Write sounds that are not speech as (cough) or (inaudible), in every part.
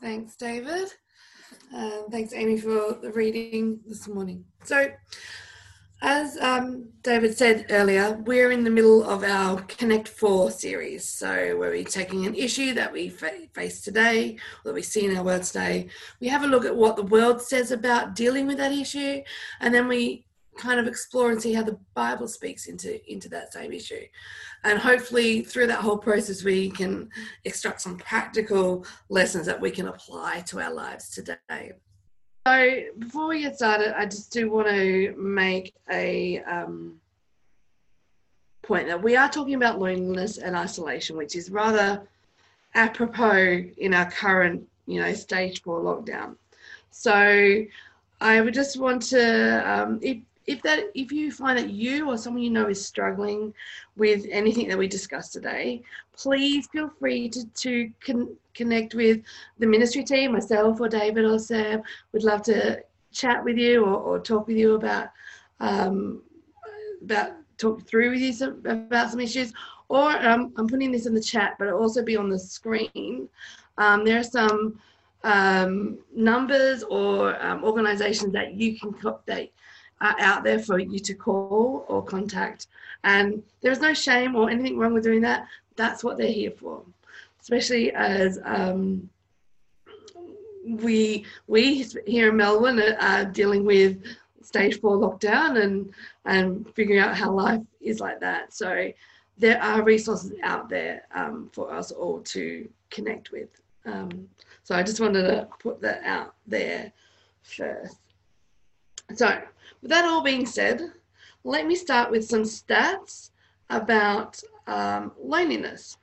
Thanks, David. Uh, thanks, Amy, for the reading this morning. So, as um, David said earlier, we're in the middle of our Connect 4 series. So, where we're taking an issue that we fa- face today, or that we see in our world today, we have a look at what the world says about dealing with that issue, and then we kind of explore and see how the Bible speaks into, into that same issue. And hopefully, through that whole process, we can extract some practical lessons that we can apply to our lives today. So before we get started, I just do want to make a um, point that we are talking about loneliness and isolation, which is rather apropos in our current, you know, stage four lockdown. So I would just want to, um, if if that if you find that you or someone you know is struggling with anything that we discussed today, please feel free to, to con- connect with the ministry team, myself or David or Sam. We'd love to chat with you or, or talk with you about um, about talk through with you some, about some issues. Or um, I'm putting this in the chat, but it'll also be on the screen. Um, there are some um, numbers or um, organisations that you can are out there for you to call or contact. And there's no shame or anything wrong with doing that. That's what they're here for, especially as um, we we here in Melbourne are dealing with stage four lockdown and and figuring out how life is like that. So there are resources out there um, for us all to connect with. Um, so I just wanted to put that out there first. So with that all being said, let me start with some stats about um, loneliness.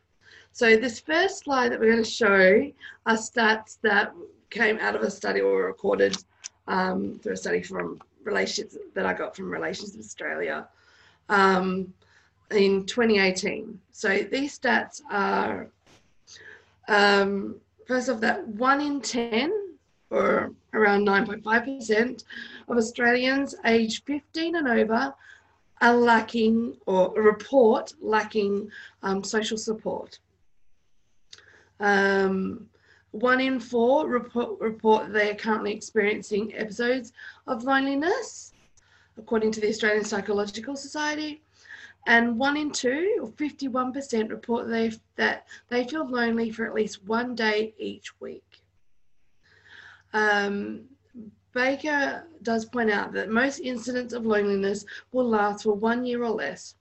So this first slide that we're going to show are stats that came out of a study or recorded um, through a study from relationships that I got from Relationships Australia um, in 2018. So these stats are um, first off that one in 10 or around 9.5% of Australians aged 15 and over are lacking or report lacking um, social support. Um, one in four report, report they are currently experiencing episodes of loneliness, according to the Australian Psychological Society. And one in two, or 51%, report they, that they feel lonely for at least one day each week. Um, Baker does point out that most incidents of loneliness will last for one year or less.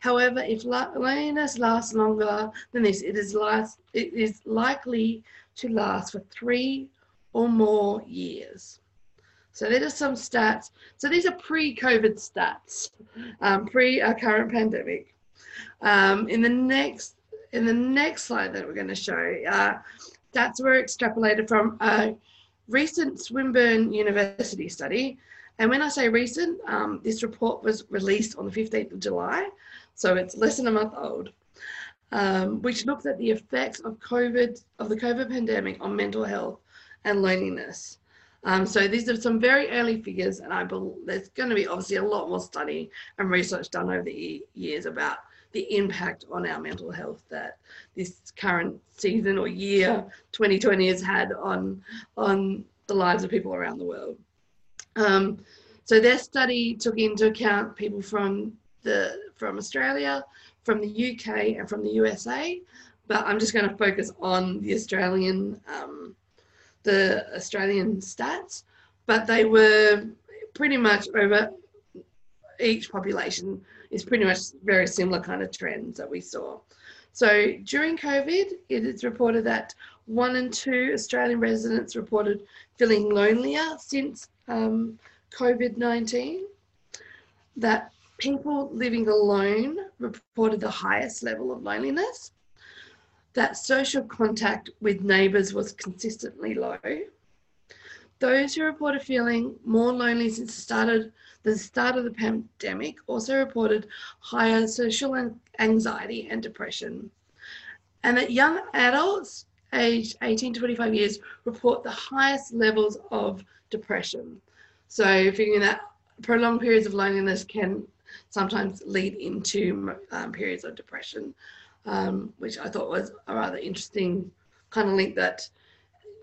However, if loneliness lasts longer than this, it is, last, it is likely to last for three or more years. So there are some stats. So these are pre-COVID stats, um, pre our current pandemic. Um, in the next in the next slide that we're going to show, uh, stats were extrapolated from a recent Swinburne University study. And when I say recent, um, this report was released on the 15th of July, so it's less than a month old, um, which looks at the effects of COVID, of the COVID pandemic on mental health and loneliness. Um, so these are some very early figures, and I believe there's going to be obviously a lot more study and research done over the years about the impact on our mental health that this current season or year 2020 has had on on the lives of people around the world. Um, so their study took into account people from the from Australia, from the UK, and from the USA. But I'm just going to focus on the Australian um, the Australian stats. But they were pretty much over each population is pretty much very similar kind of trends that we saw. So during COVID, it is reported that one in two Australian residents reported feeling lonelier since um, COVID 19. That people living alone reported the highest level of loneliness. That social contact with neighbours was consistently low. Those who reported feeling more lonely since the start the start of the pandemic also reported higher social anxiety and depression. And that young adults aged 18 to 25 years report the highest levels of depression. So, figuring that prolonged periods of loneliness can sometimes lead into um, periods of depression, um, which I thought was a rather interesting kind of link that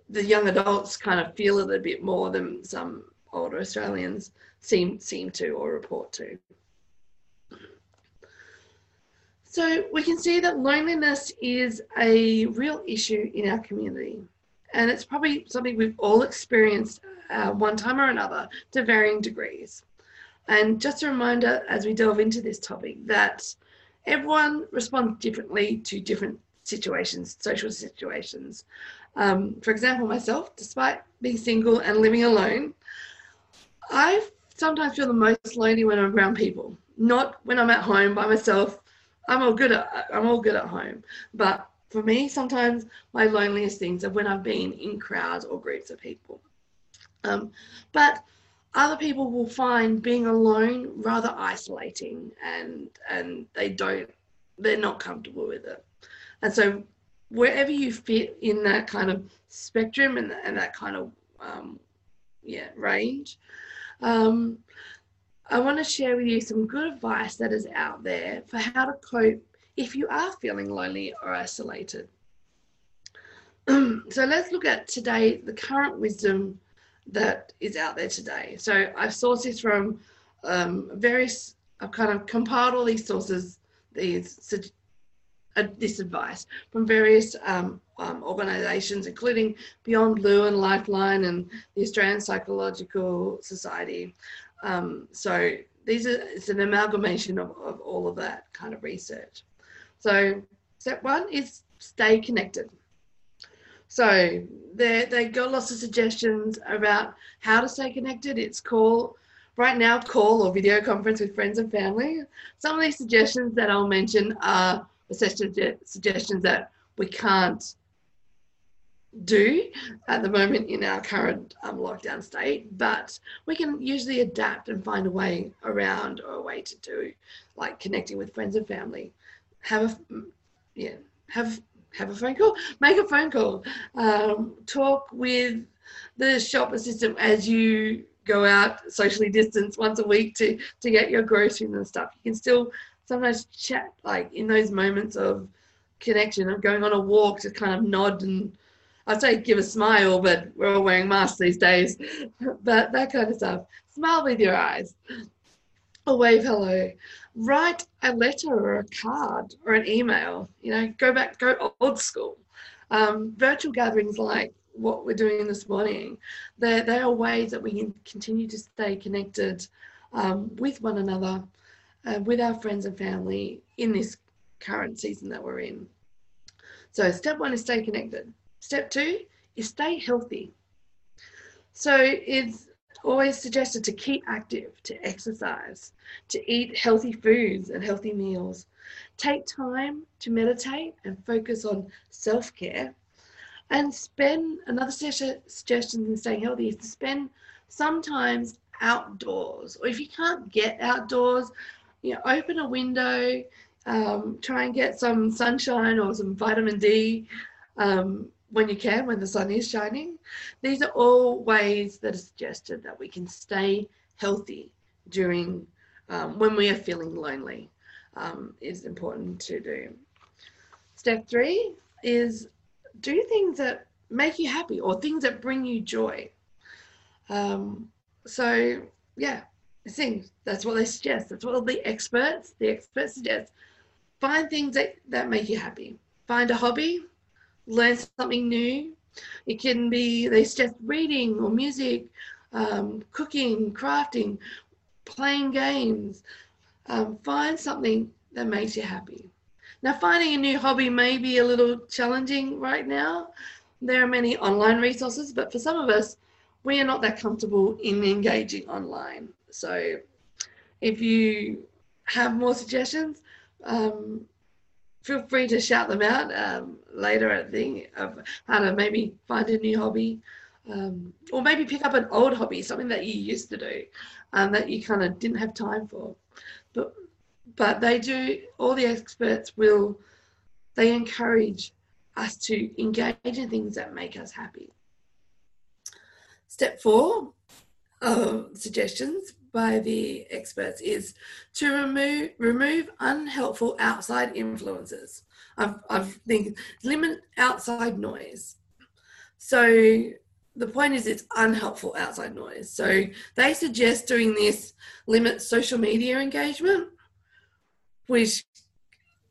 the young adults kind of feel it a bit more than some older Australians seem seem to or report to. So we can see that loneliness is a real issue in our community. And it's probably something we've all experienced uh, one time or another to varying degrees. And just a reminder as we delve into this topic that everyone responds differently to different situations, social situations. Um, for example, myself, despite being single and living alone, I sometimes feel the most lonely when I'm around people, not when I'm at home by myself. I'm all good at I'm all good at home, but for me, sometimes my loneliest things are when I've been in crowds or groups of people. Um, but other people will find being alone rather isolating, and and they don't they're not comfortable with it. And so wherever you fit in that kind of spectrum and, and that kind of um, yeah range um, i want to share with you some good advice that is out there for how to cope if you are feeling lonely or isolated. (clears throat) So let's look at today the current wisdom that is out there today. So i've sourced this from um, various i've kind of compiled all these sources these uh, this advice from various um, um, organisations, including Beyond Blue and Lifeline and the Australian Psychological Society. Um, so these are it's an amalgamation of, of all of that kind of research. So step one is stay connected. So they they got lots of suggestions about how to stay connected. It's call right now call or video conference with friends and family. Some of these suggestions that I'll mention are suggestions that we can't do at the moment in our current um, lockdown state, but we can usually adapt and find a way around or a way to do, like connecting with friends and family. Have a yeah, have have a phone call, make a phone call, um, talk with the shop assistant as you go out socially distance once a week to to get your groceries and stuff. You can still sometimes chat like in those moments of connection of going on a walk to kind of nod and I'd say give a smile, but we're all wearing masks these days. (laughs) but that kind of stuff. Smile with your eyes. Or wave hello. Write a letter or a card or an email. You know, go back, go old school. Um, virtual gatherings like what we're doing this morning, they they are ways that we can continue to stay connected um, with one another uh, with our friends and family in this current season that we're in. So, step one is stay connected. Step two is stay healthy. So, it's always suggested to keep active, to exercise, to eat healthy foods and healthy meals. Take time to meditate and focus on self care. And spend another suggestion in staying healthy is to spend sometimes outdoors. Or if you can't get outdoors, you know, open a window, um, try and get some sunshine or some vitamin D um, when you can, when the sun is shining. These are all ways that are suggested that we can stay healthy during um, when we are feeling lonely. Um, is important to do. Step three is do things that make you happy or things that bring you joy. Um, so yeah, things. That's what they suggest. That's what the experts, the experts suggest. Find things that, that make you happy. Find a hobby, learn something new. It can be, they suggest reading or music, um, cooking, crafting, playing games. Um, find something that makes you happy. Now, finding a new hobby may be a little challenging right now. There are many online resources, but for some of us, we are not that comfortable in engaging online. So if you have more suggestions, um, feel free to shout them out um, later at the of how to maybe find a new hobby um, or maybe pick up an old hobby, something that you used to do um, that you kind of didn't have time for. But but they do. All the experts will. They encourage us to engage in things that make us happy. Step four suggestions by the experts is to remove remove unhelpful outside influences. I, I think limit outside noise. So the point is it's unhelpful outside noise. So they suggest doing this limit social media engagement, which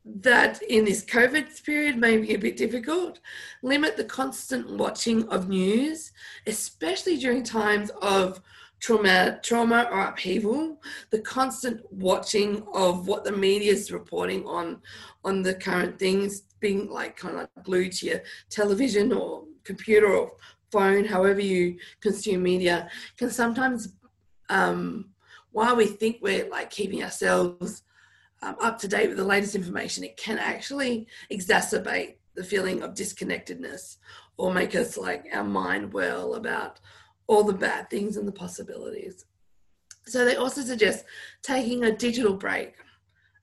that in this COVID period may be a bit difficult. Limit the constant watching of news, especially during times of trauma, trauma or upheaval. The constant watching of what the media is reporting on, on the current things, being like kind of glued to your television or computer or phone, however you consume media, can sometimes, um, while we think we're like keeping ourselves um, up to date with the latest information, it can actually exacerbate the feeling of disconnectedness or make us like our mind whirl about all the bad things and the possibilities. So they also suggest taking a digital break.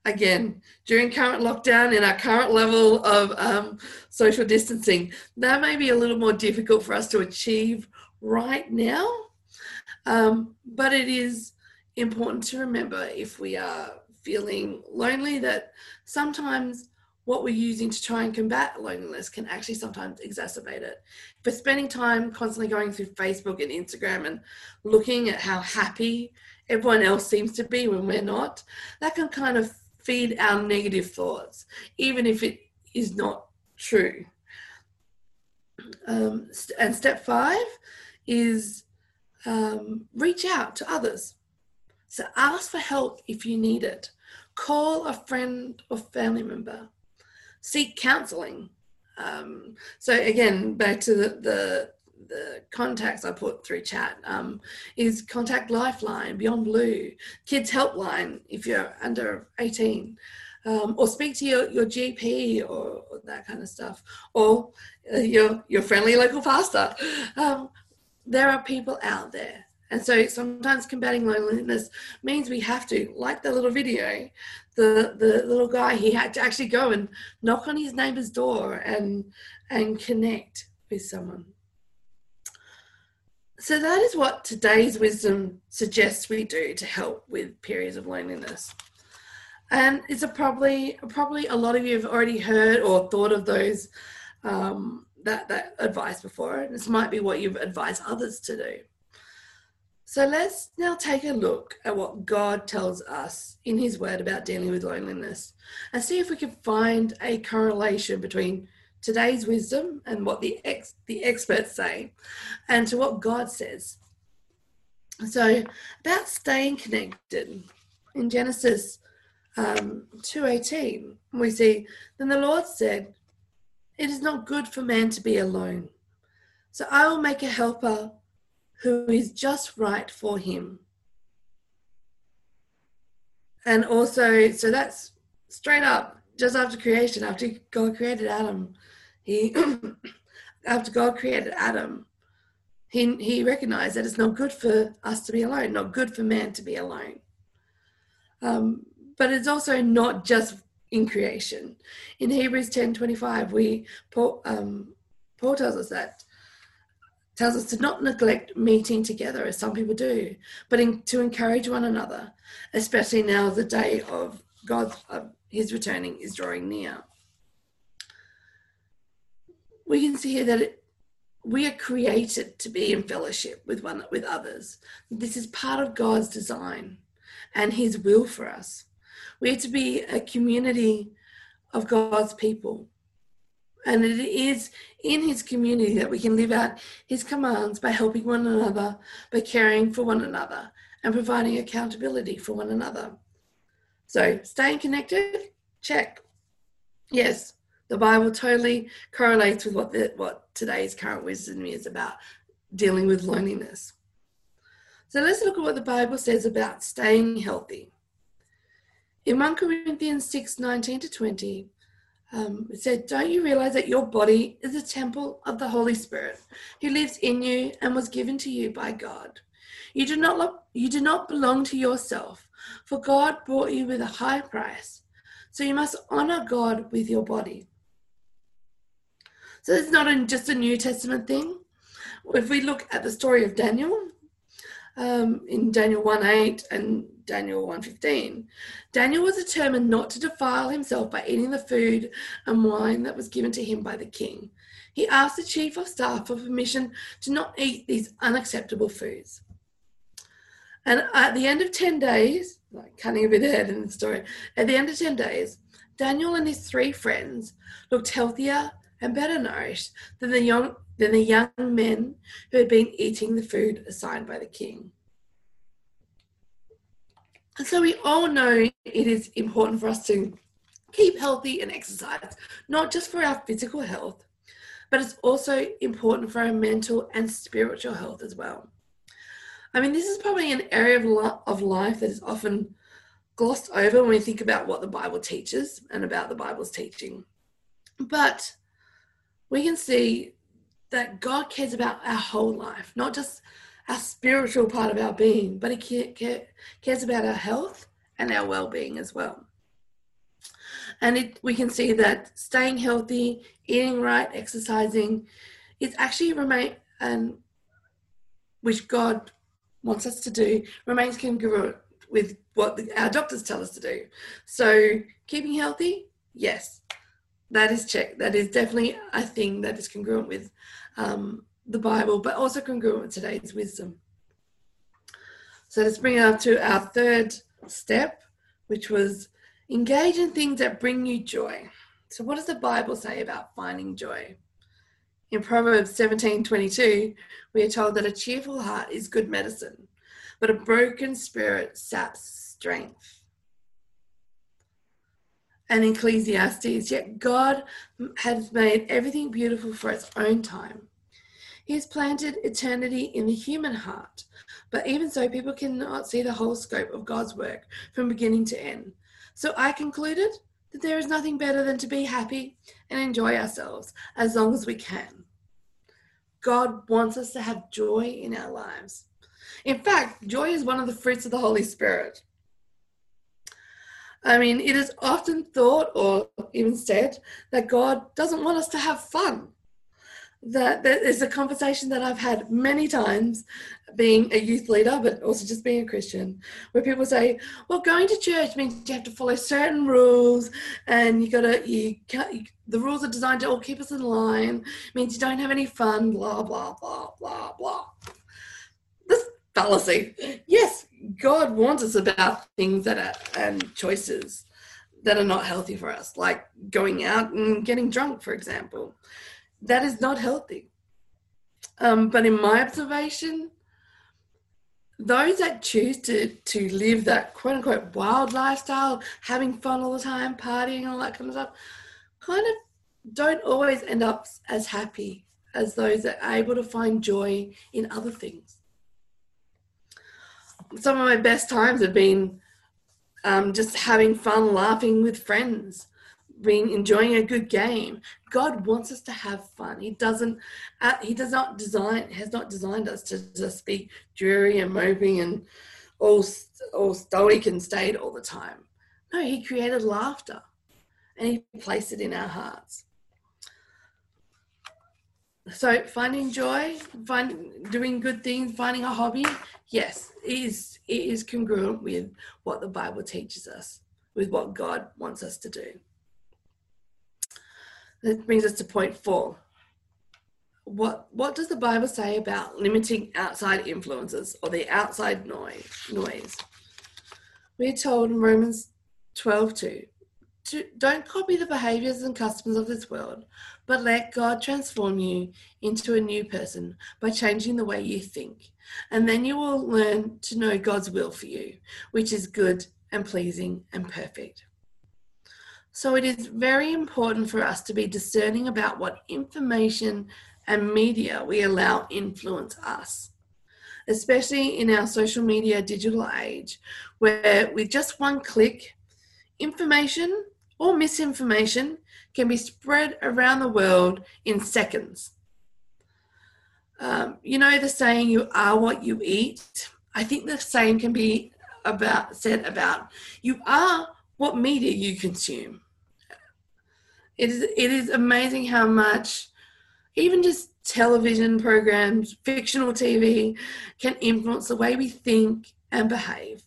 Again, during current lockdown and our current level of um, social distancing, that may be a little more difficult for us to achieve right now. Um, but it is important to remember if we are feeling lonely that sometimes what we're using to try and combat loneliness can actually sometimes exacerbate it. We're spending time constantly going through Facebook and Instagram and looking at how happy everyone else seems to be when we're not, that can kind of feed our negative thoughts, even if it is not true. Um, and step five is um, reach out to others. So ask for help if you need it. Call a friend or family member. Seek counseling. Um, so again, back to the, the, the contacts I put through chat um, is contact Lifeline, Beyond Blue, Kids Helpline if you're under 18, um, or speak to your, your GP or, or, that kind of stuff, or uh, your your friendly local pastor. Um, there are people out there and so sometimes combating loneliness means we have to, like the little video, the, the little guy, he had to actually go and knock on his neighbor's door and, and connect with someone. So that is what today's wisdom suggests we do to help with periods of loneliness. And it's a probably probably a lot of you have already heard or thought of those um, that that advice before. And This might be what you've advised others to do. So let's now take a look at what God tells us in His Word about dealing with loneliness and see if we can find a correlation between today's wisdom and what the, ex- the experts say and to what God says. So, about staying connected in Genesis um, 2.18, we see, Then the Lord said, It is not good for man to be alone. So I will make a helper who is just right for him. And also, so that's straight up, just after creation, after God created Adam, he (clears throat) after God created Adam, he he recognized that it's not good for us to be alone, not good for man to be alone. Um, but it's also not just in creation. In Hebrews ten twenty five, we Paul, um, Paul tells us that tells us to not neglect meeting together as some people do, but in, to encourage one another, especially now the day of God's His returning is drawing near. We can see here that it, we are created to be in fellowship with one with others. This is part of God's design and His will for us. We are to be a community of God's people and it is in his community that we can live out his commands by helping one another, by caring for one another, and providing accountability for one another. So, staying connected, check. Yes, the Bible totally correlates with what, the, what today's current wisdom is about dealing with loneliness. So, let's look at what the Bible says about staying healthy. In 1 Corinthians 6 19 to 20, um, said, Don't you realize that your body is a temple of the Holy Spirit who lives in you and was given to you by God? You do not, lo- you do not belong to yourself, for God bought you with a high price. So you must honor God with your body. So it's not just a New Testament thing. If we look at the story of Daniel, um, in Daniel 1 8 and Daniel 1:15. Daniel was determined not to defile himself by eating the food and wine that was given to him by the king. he asked the chief of staff for permission to not eat these unacceptable foods. And at the end of 10 days, like cutting a bit ahead in the story, at the end of 10 days, Daniel and his three friends looked healthier and better nourished than the young, than the young men who had been eating the food assigned by the king. And so we all know it is important for us to keep healthy and exercise, not just for our physical health, but it's also important for our mental and spiritual health as well. I mean, this is probably an area of, of life that is often glossed over when we think about what the Bible teaches and about the Bible's teaching. But we can see that God cares about our whole life, not just our spiritual part of our being, but He cares about our health and our well being as well. And it, we can see that staying healthy, eating right, exercising, is actually remain and which God wants us to do remains congruent with what our doctors tell us to do. So keeping healthy, yes, that is check. That is definitely a thing that is congruent with um, the Bible, but also congruent with today's wisdom. So let's bring it up to our third step, which was engage in things that bring you joy. So, what does the Bible say about finding joy? In Proverbs 17 22, we are told that a cheerful heart is good medicine, but a broken spirit saps strength. And Ecclesiastes, yet God has made everything beautiful for its own time. He has planted eternity in the human heart, but even so, people cannot see the whole scope of God's work from beginning to end. So I concluded that there is nothing better than to be happy and enjoy ourselves as long as we can. God wants us to have joy in our lives. In fact, joy is one of the fruits of the Holy Spirit. I mean, it is often thought or even said that God doesn't want us to have fun that that is a conversation that I've had many times being a youth leader, but also just being a Christian, where people say, "Well, going to church means you have to follow certain rules, and you gotta you. You, the rules are designed to all keep us in line. Means you don't have any fun. Blah blah blah blah blah." This fallacy. Yes, God warns us about things that are and choices that are not healthy for us, like going out and getting drunk, for example that is not healthy. Um, but in my observation, those that choose to to live that quote unquote wild lifestyle, having fun all the time, partying all that kind of stuff, kind of don't always end up as happy as those that are able to find joy in other things. Some of my best times have been um, just having fun, laughing with friends, being enjoying a good game. God wants us to have fun. He doesn't. Uh, he does not design. Has not designed us to just be dreary and moping and all all stoic and staid all the time. No, He created laughter, and He placed it in our hearts. So finding joy, find doing good things, finding a hobby, yes, it is it is congruent with what the Bible teaches us, with what God wants us to do. That brings us to point four. What what does the Bible say about limiting outside influences or the outside noise? Noise. We're told in Romans 12 2, to, don't copy the behaviors and customs of this world, but let God transform you into a new person by changing the way you think. And then you will learn to know God's will for you, which is good and pleasing and perfect. So it is very important for us to be discerning about what information and media we allow influence us, especially in our social media digital age, where with just one click, information or misinformation can be spread around the world in seconds. Um, you know the saying, you are what you eat? I think the same can be about said about you are what media you consume. It is it is amazing how much even just television programs, fictional TV can influence the way we think and behave.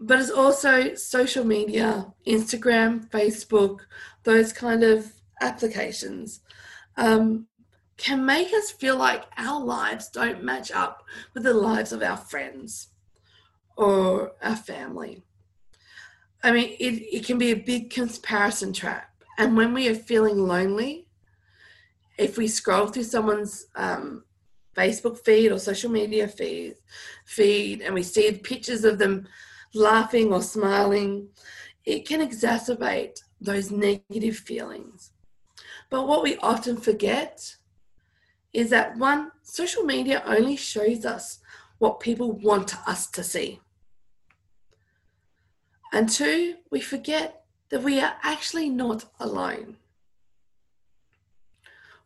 But it's also social media, Instagram, Facebook, those kind of applications um, can make us feel like our lives don't match up with the lives of our friends or our family. I mean, it, it can be a big comparison trap. And when we are feeling lonely, if we scroll through someone's um, Facebook feed or social media feed, feed and we see pictures of them laughing or smiling, it can exacerbate those negative feelings. But what we often forget is that one, social media only shows us what people want us to see. And two, we forget that we are actually not alone.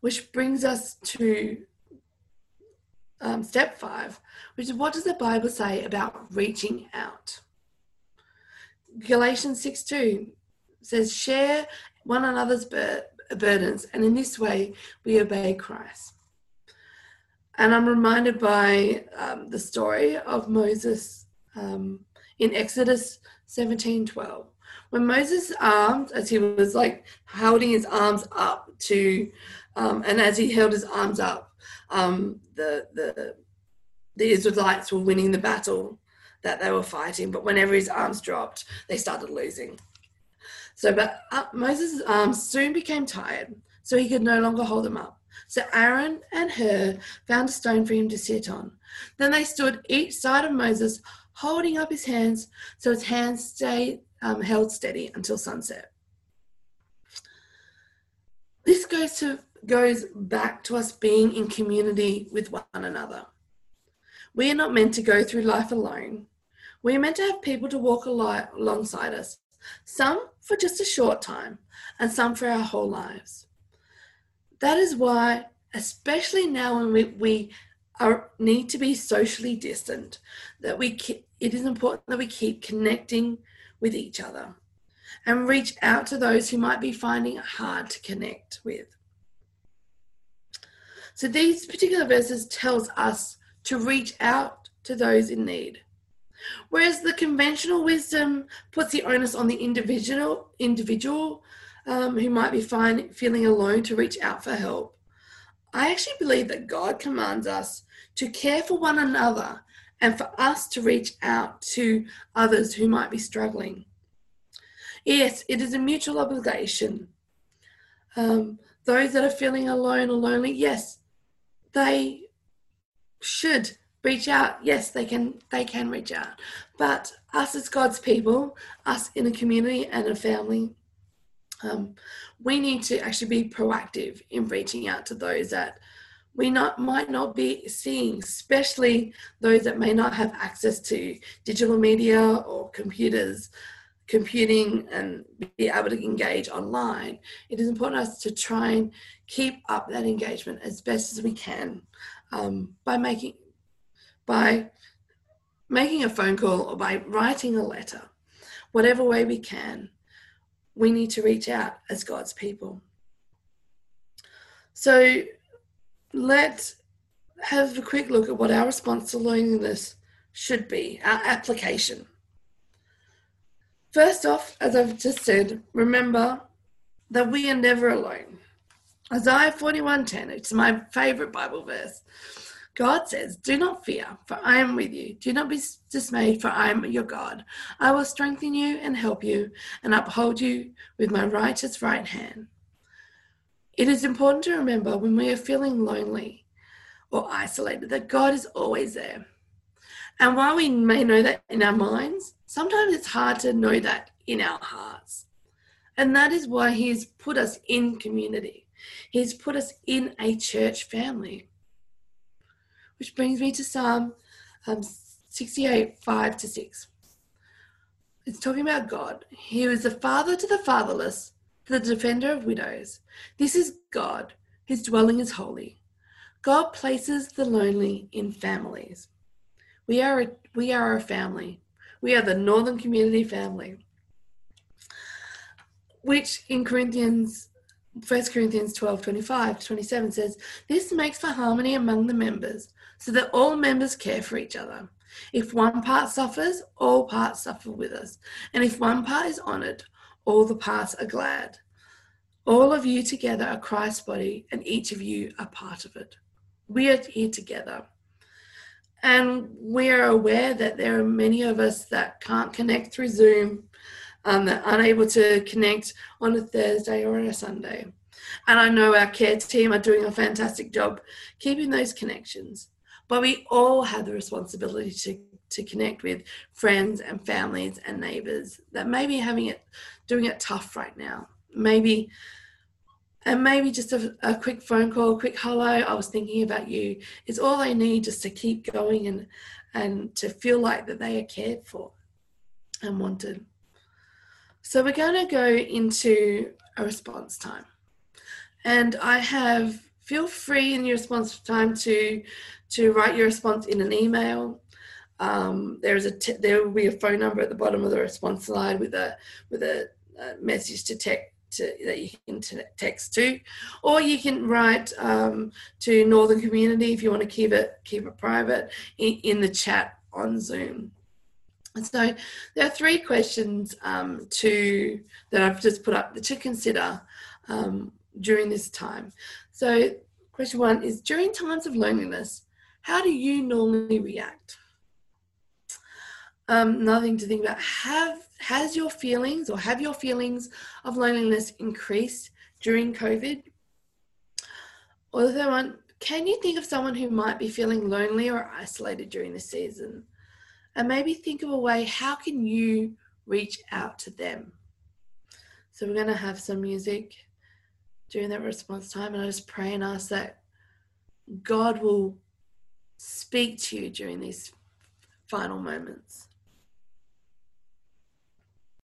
Which brings us to um, step five, which is what does the Bible say about reaching out? Galatians 6 2 says, share one another's bur- burdens, and in this way we obey Christ. And I'm reminded by um, the story of Moses um, in Exodus 17 12. When Moses' arms, as he was like holding his arms up to, um, and as he held his arms up, um, the, the, the Israelites were winning the battle that they were fighting. But whenever his arms dropped, they started losing. So, but uh, Moses' arms soon became tired, so he could no longer hold them up. So Aaron and Hur found a stone for him to sit on. Then they stood each side of Moses, holding up his hands so his hands stayed um, held steady until sunset. This goes to goes back to us being in community with one another. We are not meant to go through life alone. We are meant to have people to walk alongside us, some for just a short time, and some for our whole lives. That is why, especially now when we, we are, need to be socially distant, that we it is important that we keep connecting with each other and reach out to those who might be finding it hard to connect with. So these particular verses tells us to reach out to those in need. Whereas the conventional wisdom puts the onus on the individual individual um, who might be fine, feeling alone to reach out for help. I actually believe that God commands us to care for one another and for us to reach out to others who might be struggling. Yes, it is a mutual obligation. Um, those that are feeling alone or lonely, yes, they should reach out. Yes, they can they can reach out. But us as God's people, us in a community and a family, um, we need to actually be proactive in reaching out to those that we not might not be seeing, especially those that may not have access to digital media or computers, computing and be able to engage online. It is important us to try and keep up that engagement as best as we can um, by making by making a phone call or by writing a letter, whatever way we can. We need to reach out as God's people. So let's have a quick look at what our response to loneliness should be, our application. First off, as I've just said, remember that we are never alone. Isaiah 41:10, it's my favorite Bible verse. God says, Do not fear, for I am with you. Do not be dismayed, for I am your God. I will strengthen you and help you and uphold you with my righteous right hand. It is important to remember when we are feeling lonely or isolated that God is always there. And while we may know that in our minds, sometimes it's hard to know that in our hearts. And that is why He's put us in community, He's put us in a church family. Which brings me to Psalm um, 68 5 to 6. It's talking about God. He is the father to the fatherless the defender of widows. This is God, His dwelling is holy. God places the lonely in families. We are a, we are a family. We are the Northern Community family, which in Corinthians, 1 Corinthians 12 25 27 says, This makes for harmony among the members, so that all members care for each other. If one part suffers, all parts suffer with us. And if one part is honored, all the parts are glad. All of you together are Christ's body, and each of you are part of it. We are here together. And we are aware that there are many of us that can't connect through Zoom, um, that are unable to connect on a Thursday or on a Sunday. And I know our care team are doing a fantastic job keeping those connections. But we all have the responsibility to, to connect with friends and families and neighbors that may be having it, doing it tough right now. Maybe, and maybe just a, a quick phone call, a quick hello, I was thinking about you, is all they need just to keep going and, and to feel like that they are cared for and wanted. So we're going to go into a response time. And I have feel free in your response time to to write your response in an email. Um, there's a t- there will be a phone number at the bottom of the response slide with a with a, a message to text to, that you can text to, or you can write um, to Northern Community if you want to keep it keep it private in, in the chat on Zoom. so there are three questions um, to that I've just put up to consider um, during this time. So, question one is during times of loneliness, how do you normally react? Um, nothing to think about. Have has your feelings or have your feelings of loneliness increased during COVID? Or the one, can you think of someone who might be feeling lonely or isolated during the season? And maybe think of a way how can you reach out to them? So we're going to have some music during that response time. And I just pray and ask that God will speak to you during these final moments.